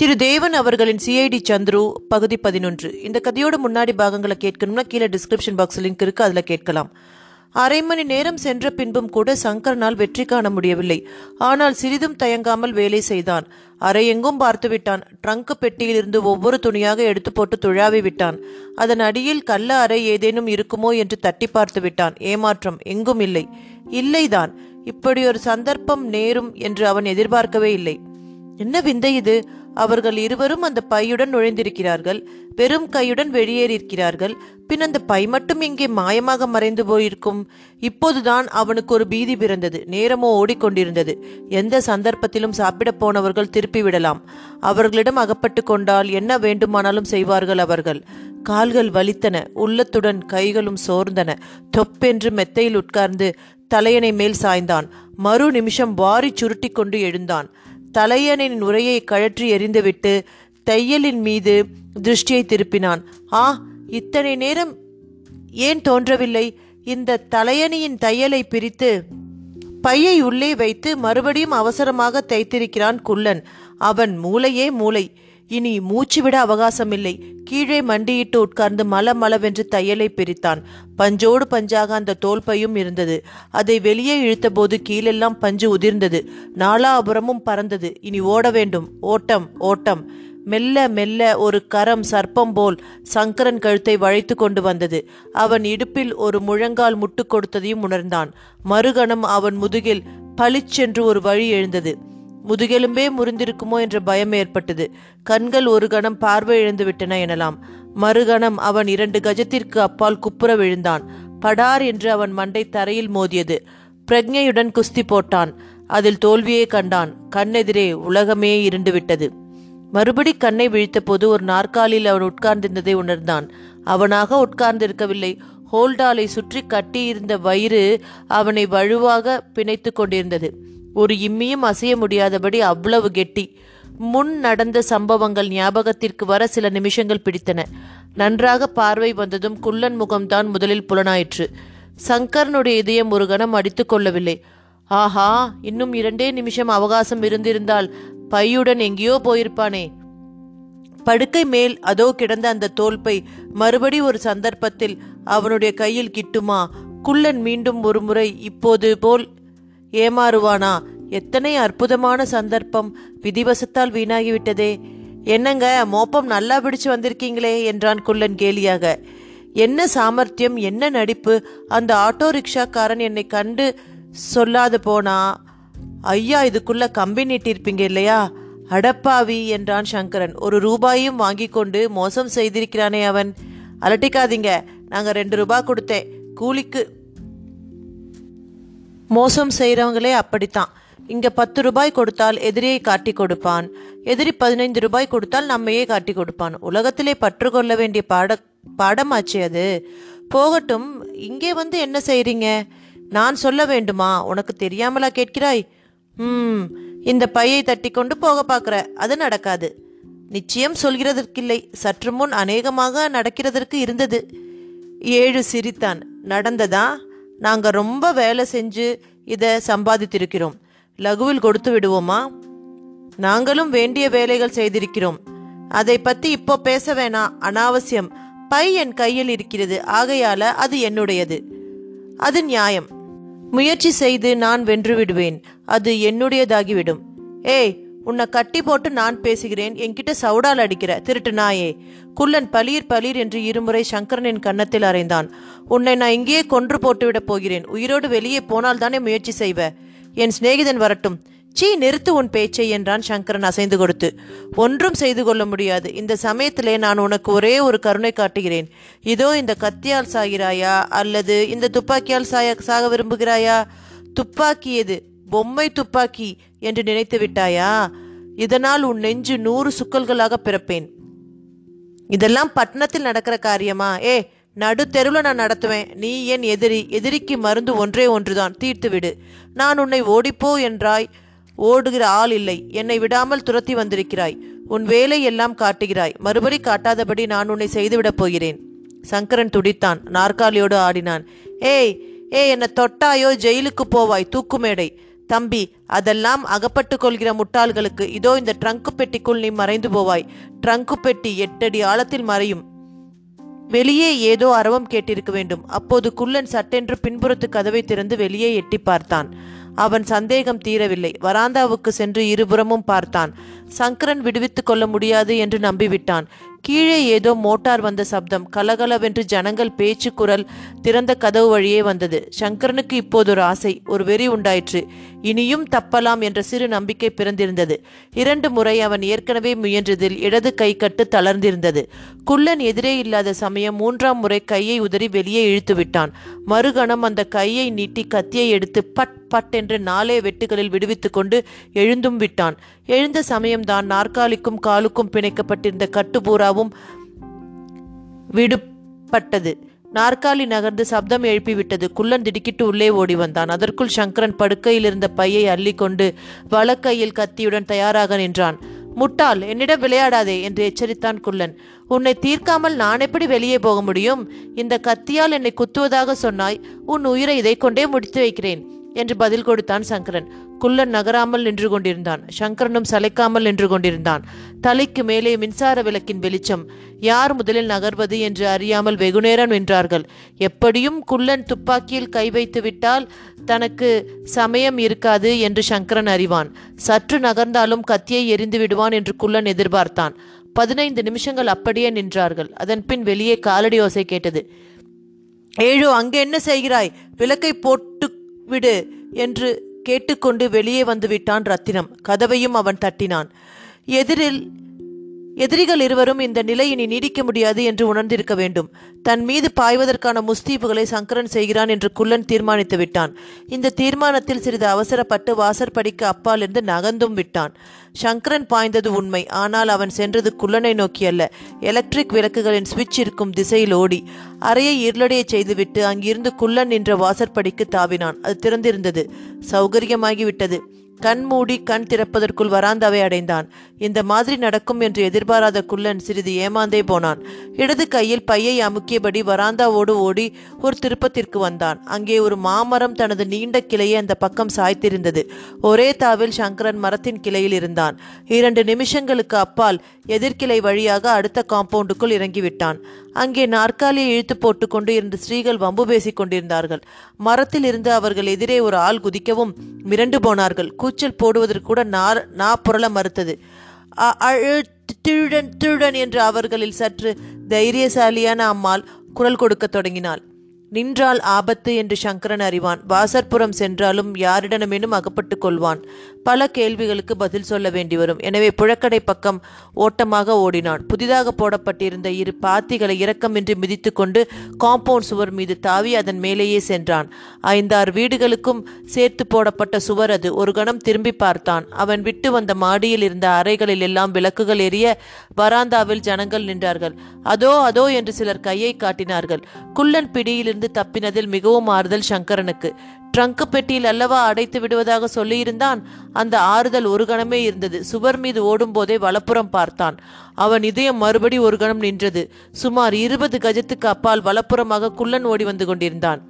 திரு தேவன் அவர்களின் சிஐடி சந்துரு பகுதி பதினொன்று. இந்த கதையோட முன்னாடி பாகங்களை கேட்கணும்னா கீழே டிஸ்கிரிப்ஷன் பாக்ஸ் லிங்க் இருக்கு அதில் கேட்கலாம். அரை மணி நேரம் சென்ற பின்பும் கூட சங்கரனால் வெற்றி காண முடியவில்லை. ஆனால் சிறிதும் தயங்காமல் வேலை செய்தான். அறை எங்கும் பார்த்து விட்டான். ட்ரங்க் பெட்டியிலிருந்து ஒவ்வொரு துணியாக எடுத்து போட்டு துழாவி விட்டான். அதன் அடியில் கள்ள அறை ஏதேனும் இருக்குமோ என்று தட்டி பார்த்து விட்டான். ஏமாற்றம் எங்கும் இல்லை. இல்லைதான். இப்படி ஒரு சந்தர்ப்பம் நேரும் என்று அவன் எதிர்பார்க்கவே இல்லை. என்ன விந்தை இது? அவர்கள் இருவரும் அந்த பையுடன் நுழைந்திருக்கிறார்கள். வெறும் கையுடன் வெளியேறியிருக்கிறார்கள். பின் அந்த பை மட்டும் இங்கே மாயமாக மறைந்து போயிருக்கும்? இப்போதுதான் அவனுக்கு ஒரு பீதி பிறந்தது. நேரமோ ஓடிக்கொண்டிருந்தது. எந்த சந்தர்ப்பத்திலும் சாப்பிடப் போனவர்கள் திருப்பி விடலாம். அவர்களிடம் அகப்பட்டு கொண்டால் என்ன வேண்டுமானாலும் செய்வார்கள் அவர்கள். கால்கள் வலித்தன. உள்ளத்துடன் கைகளும் சோர்ந்தன. தொப்பென்று மெத்தையில் உட்கார்ந்து தலையணை மேல் சாய்ந்தான். மறு நிமிஷம் வாரி சுருட்டி கொண்டு எழுந்தான். தலையனின் உரையை கழற்றி எறிந்துவிட்டு தையலின் மீது திருஷ்டியை திருப்பினான். ஆ இத்தனை நேரம் ஏன் தோன்றவில்லை? இந்த தலையணியின் தையலை பிரித்து பையை உள்ளே வைத்து மறுபடியும் அவசரமாக தைத்திருக்கிறான் குள்ளன். அவன் மூளையே மூளை. இனி மூச்சுவிட அவகாசமில்லை. கீழே மண்டியிட்டு உட்கார்ந்து மல மலவென்று தையலை பிரித்தான். பஞ்சோடு பஞ்சாக அந்த தோல்பையும் இருந்தது. அதை வெளியே இழுத்தபோது கீழெல்லாம் பஞ்சு உதிர்ந்தது. நாலாபுரமும் பறந்தது. இனி ஓட வேண்டும். ஓட்டம் ஓட்டம். மெல்ல மெல்ல ஒரு கரம் சர்ப்பம் போல் சங்கரன் கழுத்தை வளைத்து கொண்டு வந்தது. அவன் இடுப்பில் ஒரு முழங்கால் முட்டு கொடுத்ததையும் உணர்ந்தான். மறுகணம் அவன் முதுகில் பளிச்சென்று ஒரு வழி எழுந்தது. முதுகெலும்பே முறிந்திருக்குமோ என்ற பயம் ஏற்பட்டது. கண்கள் ஒரு கணம் பார்வை இழந்து விட்டன எனலாம். மறுகணம் அவன் இரண்டு கஜத்திற்கு அப்பால் குப்புற விழுந்தான். படார் என்று அவன் மண்டை தரையில் மோதியது. பிரக்ஞையுடன் குஸ்தி போட்டான். அதில் தோல்வியே கண்டான். கண்ணெதிரே உலகமே இருண்டு விட்டது மறுபடி கண்ணை விழித்தபோது ஒரு நாற்காலில் அவன் உட்கார்ந்திருந்ததை உணர்ந்தான். அவனாக உட்கார்ந்திருக்கவில்லை. ஹோல்டாலை சுற்றி கட்டியிருந்த வயிறு அவனை வலுவாக பிணைத்து கொண்டிருந்தது. ஒரு இம்மியும் அசைய முடியாதபடி அவ்வளவு கெட்டி. முன் நடந்த சம்பவங்கள் ஞாபகத்திற்கு வர சில நிமிஷங்கள் பிடித்தன. நன்றாக பார்வை வந்ததும் குள்ளன் முகம்தான் முதலில் புலனாயிற்று. சங்கரனுடைய இதயம் ஒரு கணம் அடித்து கொள்ளவில்லை. ஆஹா இன்னும் இரண்டே நிமிஷம் அவகாசம் இருந்திருந்தால் பையுடன் எங்கேயோ போயிருப்பானே. படுக்கை மேல் அதோ கிடந்த அந்த தோல்பை மறுபடி ஒரு சந்தர்ப்பத்தில் அவனுடைய கையில் கிட்டுமா? குள்ளன் மீண்டும் ஒரு முறை இப்போது போல் ஏமாறுவானா? எத்தனை அற்புதமான சந்தர்ப்பம். விதிவசத்தால் வீணாகிவிட்டதே. என்னங்க மோப்பம் நல்லா பிடிச்சு வந்திருக்கீங்களே என்றான் குள்ளன் கேலியாக. என்ன சாமர்த்தியம் என்ன நடிப்பு. அந்த ஆட்டோ ரிக்ஷாக்காரன் என்னை கண்டு சொல்லாது போனா. ஐயா இதுக்குள்ள கம்பி நீட்டிருப்பீங்க இல்லையா? அடப்பாவி என்றான் சங்கரன். ஒரு ரூபாயும் வாங்கி கொண்டு மோசம் செய்திருக்கிறானே அவன். அலட்டிக்காதீங்க நாங்கள் ரெண்டு ரூபாய் கொடுத்தேன். கூலிக்கு மோசம் செய்கிறவங்களே அப்படித்தான். இங்கே பத்து ரூபாய் கொடுத்தால் எதிரியை காட்டி கொடுப்பான். எதிரி பதினைந்து ரூபாய் கொடுத்தால் நம்மையே காட்டி கொடுப்பான். உலகத்திலே பற்றுக்கொள்ள வேண்டிய பாட பாடமாச்சு அது. போகட்டும் இங்கே வந்து என்ன செய்கிறீங்க நான் சொல்ல வேண்டுமா? உனக்கு தெரியாமலா கேட்கிறாய்? ம் இந்த பையை தட்டி கொண்டு போக பார்க்குற. அது நடக்காது. நிச்சயம் சொல்கிறதற்கில்லை. சற்று முன் அநேகமாக நடக்கிறதற்கு இருந்தது. ஏழு சிரித்தான். நடந்ததா? நாங்கள் ரொம்ப வேலை செஞ்சு இதை சம்பாதித்திருக்கிறோம். லகுவில் கொடுத்து விடுவோமா? நாங்களும் வேண்டிய வேலைகள் செய்திருக்கிறோம். அதை பத்தி இப்போ பேச வேணாம் அனாவசியம். பை என் கையில் இருக்கிறது ஆகையால அது என்னுடையது. அது நியாயம். முயற்சி செய்து நான் வென்று விடுவேன் அது என்னுடையதாகிவிடும். ஏய் உன்னை கட்டி போட்டு நான் பேசுகிறேன் என்கிட்ட சவுடால் அடிக்கிற திருட்டு நாயே. குள்ளன் பலீர் பலீர் என்று இருமுறை சங்கரனின் கன்னத்தில் அறைந்தான். உன்னை நான் இங்கேயே கொன்று போட்டுவிடப் போகிறேன். உயிரோடு வெளியே போனால் தானே முயற்சி செய்வ. என் சிநேகிதன் வரட்டும். சீ நிறுத்து உன் பேச்சை என்றான் சங்கரன் அசைந்து கொடுத்து. ஒன்றும் செய்து கொள்ள முடியாது. இந்த சமயத்திலே நான் உனக்கு ஒரே ஒரு கருணை காட்டுகிறேன். இதோ இந்த கத்தியால் சாகிறாயா? அல்லது இந்த துப்பாக்கியால் சாய சாக விரும்புகிறாயா? துப்பாக்கி எது? பொம்மை துப்பாக்கி என்று நினைத்து விட்டாயா? இதனால் உன் நெஞ்சு நூறு சுக்கல்களாக பிறப்பேன். இதெல்லாம் பட்டணத்தில் நடக்கிற காரியமா? ஏ நடு தெருவில் நான் நடத்துவேன். நீ என் எதிரி. எதிரிக்கு மருந்து ஒன்றே ஒன்றுதான். தீர்த்து விடு. நான் உன்னை ஓடிப்போ என்றாய். ஓடுகிற ஆள் இல்லை. என்னை விடாமல் துரத்தி வந்திருக்கிறாய். உன் வேலை எல்லாம் காட்டுகிறாய். மறுபடி காட்டாதபடி நான் உன்னை செய்துவிடப் போகிறேன். சங்கரன் துடித்தான். நாற்காலியோடு ஆடினான். ஏய் ஏய் என்னை தொட்டாயோ? ஜெயிலுக்கு போவாய். தூக்குமேடை. தம்பி அதெல்லாம் அகப்பட்டு கொள்கிற முட்டாள்களுக்கு இதோ இந்த ட்ரங்கு பெட்டிக்குள் நீ மறைந்து போவாய். ட்ரங்கு பெட்டி எட்டடி ஆழத்தில் மறையும். வெளியே ஏதோ அரவம் கேட்டிருக்க வேண்டும். அப்போது குள்ளன் சட்டென்று பின்புறத்து கதவை திறந்து வெளியே எட்டி பார்த்தான். அவன் சந்தேகம் தீரவில்லை. வராந்தாவுக்கு சென்று இருபுறமும் பார்த்தான். சங்கரன் விடுவித்துக் கொள்ள முடியாது என்று நம்பிவிட்டான். கீழே ஏதோ மோட்டார் வந்த சப்தம். கலகலவென்று ஜனங்கள் பேச்சு குரல் திறந்த கதவு வழியே வந்தது. சங்கரனுக்கு இப்போது ஒரு ஆசை. ஒரு வெறி உண்டாயிற்று. இனியும் தப்பலாம் என்ற சிறு நம்பிக்கை பிறந்திருந்தது. இரண்டு முறை அவன் ஏற்கனவே முயன்றதில் இடது கை கட்டு தளர்ந்திருந்தது. குள்ளன் எதிரே இல்லாத சமயம் மூன்றாம் முறை கையை உதறி வெளியே இழுத்து விட்டான். மறுகணம் அந்த கையை நீட்டி கத்தியை எடுத்து பட் பட் என்று நாலே வெட்டுகளில் விடுவித்துக் கொண்டு எழுந்தும் விட்டான். எழுந்த சமயம்தான் நாற்காலிக்கும் காலுக்கும் பிணைக்கப்பட்டிருந்த கட்டுபூராவும் விடுபட்டது. நாற்காலி நகர்ந்து சப்தம் எழுப்பிவிட்டது. குள்ளன் திடுக்கிட்டு உள்ளே ஓடி வந்தான். அதற்குள் சங்கரன் படுக்கையில் இருந்த பையை அள்ளிக்கொண்டு வலக்கையில் கத்தியுடன் தயாராக நின்றான். முட்டாள் என்னிடம் விளையாடாதே என்று எச்சரித்தான் குள்ளன். உன்னை தீர்க்காமல் நான் எப்படி வெளியே போக முடியும்? இந்த கத்தியால் என்னை குத்துவதாக சொன்னாய். உன் உயிரை இதை கொண்டே முடித்து வைக்கிறேன். என்று பதில் கொடுத்தான் சங்கரன். குள்ளன் நகராமல் நின்று கொண்டிருந்தான். சங்கரனும் சளைக்காமல் நின்று கொண்டிருந்தான். தலைக்கு மேலே மின்சார விளக்கின் வெளிச்சம். யார் முதலில் நகர்வது என்று அறியாமல் வெகுநேரம் நின்றார்கள். எப்படியும் குள்ளன் துப்பாக்கியில் கை வைத்து விட்டால் தனக்கு சமயம் இருக்காது என்று சங்கரன் அறிவான். சற்று நகர்ந்தாலும் கத்தியை எரிந்து விடுவான் என்று குள்ளன் எதிர்பார்த்தான். பதினைந்து நிமிஷங்கள் அப்படியே நின்றார்கள். அதன் பின் வெளியே காலடி ஓசை கேட்டது. ஏழு அங்கே என்ன செய்கிறாய்? விளக்கை போட்டு விடு என்று கேட்டுக்கொண்டு வெளியே வந்துவிட்டான் ரத்தினம். கதவையும் அவன் தட்டினான். எதிரில் எதிரிகள் இருவரும் இந்த நிலை இனி நீடிக்க முடியாது என்று உணர்ந்திருக்க வேண்டும். தன் மீது பாய்வதற்கான முஸ்தீபுகளை சங்கரன் செய்கிறான் என்று குள்ளன் தீர்மானித்து விட்டான். இந்த தீர்மானத்தில் சிறிது அவசரப்பட்டு வாசற்படிக்கு அப்பாலிருந்து நகர்ந்தும் விட்டான். சங்கரன் பாய்ந்தது உண்மை. ஆனால் அவன் சென்றது குள்ளனை நோக்கி அல்ல. எலக்ட்ரிக் விளக்குகளின் சுவிட்ச் இருக்கும் திசையில் ஓடி அறையை இருளடையச் செய்துவிட்டு அங்கிருந்து குள்ளன் நின்ற வாசற்படிக்கு தாவினான். அது திறந்திருந்தது. சௌகரியமாகிவிட்டது. கண் மூடி கண் திறப்பதற்குள் வராந்தாவை அடைந்தான். இந்த மாதிரி நடக்கும் என்று எதிர்பாராத குள்ளன் சிறிது ஏமாந்தே போனான். இடது கையில் பையை அமுக்கியபடி வராந்தாவோடு ஓடி ஒரு திருப்பத்திற்கு வந்தான். அங்கே ஒரு மாமரம் தனது நீண்ட கிளையை அந்த பக்கம் சாய்த்திருந்தது. ஒரே தாவில் சங்கரன் மரத்தின் கிளையில் இருந்தான். இரண்டு நிமிஷங்களுக்கு அப்பால் எதிர்கிளை வழியாக அடுத்த காம்பவுண்டுக்குள் இறங்கிவிட்டான். அங்கே நாற்காலியை இழுத்து போட்டுக்கொண்டு இரண்டு ஸ்ரீகள் வம்பு பேசிக் கொண்டிருந்தார்கள் மரத்தில் இருந்து அவர்கள் எதிரே ஒரு ஆள் குதிக்கவும் மிரண்டு போனார்கள். கூச்சல் போடுவதற்கு கூட நா நா புரள மறுத்தது. அழு திருடன் திருடன் என்று அவர்களில் சற்று தைரியசாலியான அம்மாள் குரல் கொடுக்கத் தொடங்கினாள். நின்றால் ஆபத்து என்று சங்கரன் அறிவான். வாசற்புறம் சென்றாலும் யாரிடமேனும் அகப்பட்டுக் கொள்வான். பல கேள்விகளுக்கு பதில் சொல்ல வேண்டி வரும். எனவே புழக்கடை பக்கம் ஓட்டமாக ஓடினான். புதிதாக போடப்பட்டிருந்த இரு பாத்திகளை இரக்கமின்றி மிதித்துக்கொண்டு காம்பவுண்ட் சுவர் மீது தாவி அதன் மேலேயே சென்றான். ஐந்தாறு வீடுகளுக்கும் சேர்த்து போடப்பட்ட சுவர் அது. ஒரு கணம் திரும்பி பார்த்தான். அவன் விட்டு வந்த மாடியில் இருந்த அறைகளில் எல்லாம் விளக்குகள் எரிய வராந்தாவில் ஜனங்கள் நின்றார்கள். அதோ அதோ என்று சிலர் கையை காட்டினார்கள். குள்ளன் பிடியிலிருந்து தப்பினதில் மிகவும் ஆறுதல் சங்கரனுக்கு. ட்ரங்கு பெட்டியில் அல்லவா அடைத்து விடுவதாக சொல்லியிருந்தான். அந்த ஆறுதல் ஒரு கணமே இருந்தது. சுவர் மீது ஓடும்போதே வலப்புறம் பார்த்தான். அவன் இதயம் மறுபடி ஒரு கணம் நின்றது. சுமார் இருபது கஜத்துக்கு அப்பால் வலப்புறமாக குள்ளன் ஓடி வந்து கொண்டிருந்தான்.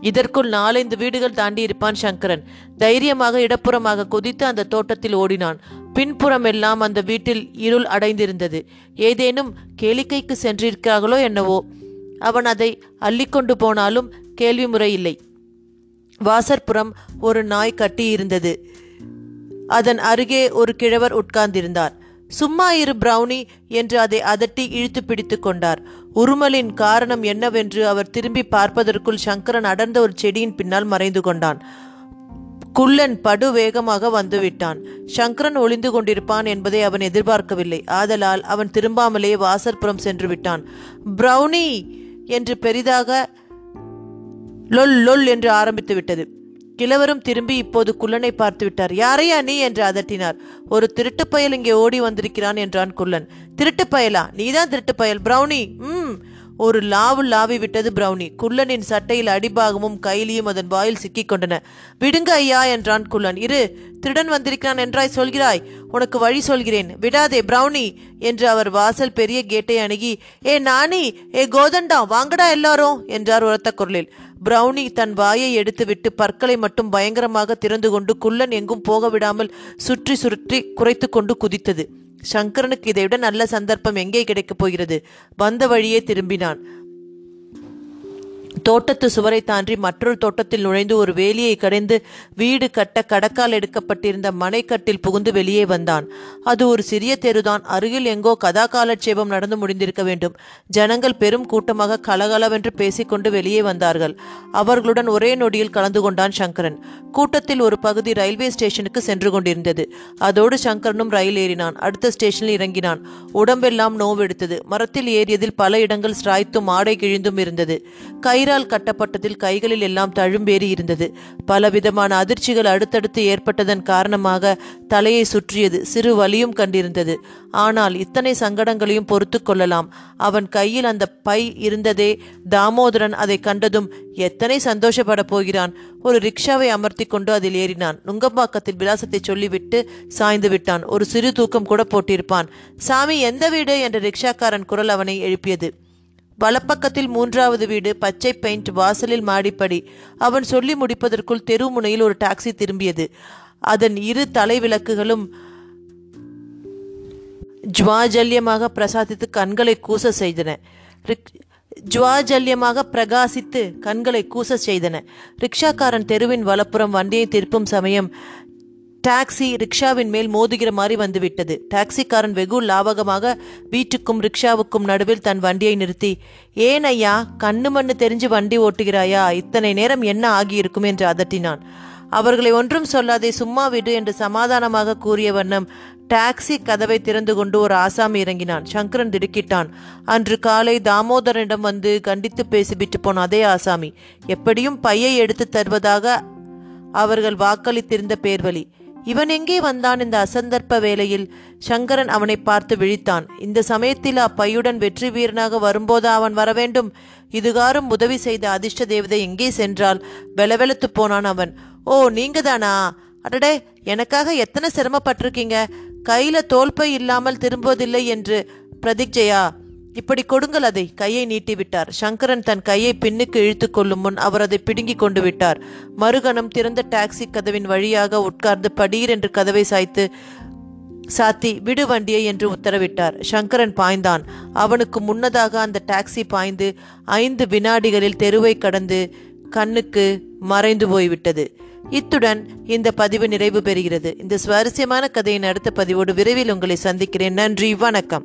இதற்குள் நாலைந்து வீடுகள் தாண்டி இருப்பான் சங்கரன். தைரியமாக இடப்புறமாக குதித்து அந்த தோட்டத்தில் ஓடினான். பின்புறம் எல்லாம் அந்த வீட்டில் இருள் அடைந்திருந்தது. ஏதேனும் கேளிக்கைக்கு சென்றிருக்கிறார்களோ என்னவோ. அவன் அதை அள்ளிக்கொண்டு போனாலும் கேள்வி முறை இல்லை. வாசற்புறம் ஒரு நாய் கட்டியிருந்தது. அதன் அருகே ஒரு கிழவர் உட்கார்ந்திருந்தார். சும்மா இரு பிரவுனி என்று அதை அதட்டி இழுத்து பிடித்து கொண்டார். உருமலின் காரணம் என்னவென்று அவர் திரும்பி பார்ப்பதற்குள் சங்கரன் அடர்ந்த ஒரு செடியின் பின்னால் மறைந்து கொண்டான். குள்ளன் படு வேகமாக வந்துவிட்டான். சங்கரன் ஒளிந்து கொண்டிருப்பான் என்பதை அவன் எதிர்பார்க்கவில்லை. ஆதலால் அவன் திரும்பாமலே வாசற்புறம் சென்று விட்டான். பிரவுனி என்று பெரிதாக லொல் லொல் என்று ஆரம்பித்து விட்டது. கிழவரும் திரும்பி இப்போது குள்ளனை பார்த்து விட்டார். யாரையா நீ? என்று அதட்டினார். ஒரு திருட்டுப் பயல் இங்கே ஓடி வந்திருக்கிறான் என்றான் குள்ளன். திருட்டுப் பயலா? நீதான் திருட்டு பயல் பிரவுனி ம். ஒரு லாவு லாவி விட்டது பிரௌனி. குள்ளனின் சட்டையில் அடிபாகமும் கைலியும் அதன் வாயில் சிக்கிக் கொண்டன. விடுங்க ஐயா என்றான் குள்ளன். இரு திருடன் வந்திருக்கிறான் என்றாய் சொல்கிறாய். உனக்கு வழி சொல்கிறேன். விடாதே பிரௌனி என்று அவர் வாசல் பெரிய கேட்டை அணுகி. ஏ நானி ஏ கோதண்டா வாங்கடா எல்லாரும் என்றார் உரத்த குரலில். பிரௌனி தன் வாயை எடுத்துவிட்டு பற்களை மட்டும் பயங்கரமாக திறந்து கொண்டு குள்ளன் எங்கும் போக விடாமல் சுற்றி சுற்றி குறைத்து கொண்டு குதித்தது. சங்கரனுக்கு இதைவிட நல்ல சந்தர்ப்பம் எங்கே கிடைக்கப் போகிறது? வந்த வழியே திரும்பினான். தோட்டத்து சுவரை தாண்டி மற்றொரு தோட்டத்தில் நுழைந்து ஒரு வேலியை கடைந்து வீடு கட்ட கடக்கால் எடுக்கப்பட்டிருந்த மனைக்கட்டில் புகுந்து வெளியே வந்தான். அது ஒரு சிறிய தெருதான். அருகில் எங்கோ கதா காலட்சேபம் நடந்து முடிந்திருக்க வேண்டும். ஜனங்கள் பெரும் கூட்டமாக கலகலவென்று பேசிக்கொண்டு வெளியே வந்தார்கள். அவர்களுடன் ஒரே நொடியில் கலந்து கொண்டான் சங்கரன். கூட்டத்தில் ஒரு பகுதி ரயில்வே ஸ்டேஷனுக்கு சென்று கொண்டிருந்தது. அதோடு சங்கரனும் ரயில் ஏறினான். அடுத்த ஸ்டேஷனில் இறங்கினான். உடம்பெல்லாம் நோவெடுத்தது. மரத்தில் ஏறியதில் பல இடங்கள் ஸ்ராய்த்தும் ஆடை கிழிந்தும் இருந்தது. கயிறால் கட்டப்பட்டதில் கைகளில் எல்லாம் தழும்பேறி இருந்தது. பலவிதமான அதிர்ச்சிகள் அடுத்தடுத்து ஏற்பட்டதன் காரணமாக தலையை சுற்றியது சிறு வலியும் கண்டிருந்தது. ஆனால் இத்தனை சங்கடங்களையும் பொறுத்து கொள்ளலாம். அவன் கையில் அந்த பை இருந்ததே தாமோதரன் அதை கண்டதும் எத்தனை சந்தோஷப்பட போகிறான். ஒரு ரிக்ஷாவை அமர்த்தி கொண்டு அதில் ஏறினான். நுங்கம்பாக்கத்தில் விலாசத்தை சொல்லிவிட்டு சாய்ந்து விட்டான். ஒரு சிறு தூக்கம் கூட போட்டிருப்பான். சாமி எந்த வீடு? என்ற ரிக்ஷாக்காரன் குரல் அவனை எழுப்பியது. வலப்பக்கத்தில் மூன்றாவது வீடு பச்சை பெயிண்ட் வாசலில் மாடிப்படி. அவன் சொல்லி முடிப்பதற்குள் தெரு முனையில் ஒரு டாக்ஸி திரும்பியது. அதன் இரு தலை விளக்குகளும் ஜுவாஜல்யமாக பிரசாதித்து கண்களை கூச செய்தன. ரிக் ஜுவாஜல்யமாக பிரகாசித்து கண்களை கூச செய்தன. ரிக்ஷாக்காரன் தெருவின் வலப்புறம் வண்டியை திருப்பும் சமயம் டாக்ஸி ரிக்ஷாவின் மேல் மோதுகிற மாதிரி வந்துவிட்டது. டாக்ஸிக்காரன் வெகு லாபகமாக வீட்டுக்கும் ரிக்ஷாவுக்கும் நடுவில் தன் வண்டியை நிறுத்தி ஏன் ஐயா கண்ணு மண்ணு தெரிஞ்சு வண்டி ஓட்டுகிறாயா? இத்தனை நேரம் என்ன ஆகியிருக்கும்? என்று அதட்டினான். அவர்களை ஒன்றும் சொல்லாதே சும்மா விடு என்று சமாதானமாக கூறிய வண்ணம் டாக்ஸி கதவை திறந்து கொண்டு ஒரு ஆசாமி இறங்கினான். சங்கரன் திடுக்கிட்டான். அன்று காலை தாமோதரனிடம் வந்து கண்டித்து பேசிவிட்டு போன அதே ஆசாமி. எப்படியும் பையை எடுத்து தருவதாக அவர்கள் வாக்களித்திருந்த பேர்வழி. இவன் எங்கே வந்தான் இந்த அசந்தர்ப்ப வேளையில்? சங்கரன் அவனை பார்த்து விழித்தான். இந்த சமயத்தில் அப்பையுடன் வெற்றி வீரனாக வரும்போது அவன் வரவேண்டும். இதுகாரும் உதவி செய்த அதிர்ஷ்ட தேவதை எங்கே சென்றால்? வெலவெலத்து போனான் அவன். ஓ நீங்க தானா அடடே எனக்காக எத்தனை சிரமப்பட்டிருக்கீங்க? கையில தோல்பை இல்லாமல் திரும்புவதில்லை என்று. பிரதிக்ஜயா இப்படி கொடுங்கள் அதை. கையை நீட்டிவிட்டார். சங்கரன் தன் கையை பின்னுக்கு இழுத்து கொள்ளும் முன் அவர் அதை பிடுங்கி கொண்டு விட்டார். மறுகணம் திறந்த டாக்ஸி கதவின் வழியாக உட்கார்ந்து படீர் என்று கதவை சாய்த்து சாத்தி விடு வண்டியை என்று உத்தரவிட்டார். சங்கரன் பாய்ந்தான். அவனுக்கு முன்னதாக அந்த டாக்ஸி பாய்ந்து ஐந்து வினாடிகளில் தெருவை கடந்து கண்ணுக்கு மறைந்து போய்விட்டது. இத்துடன் இந்த பதிவு நிறைவு பெறுகிறது. இந்த சுவாரஸ்யமான கதையின் அடுத்த பதிவோடு விரைவில் உங்களை சந்திக்கிறேன். நன்றி. வணக்கம்.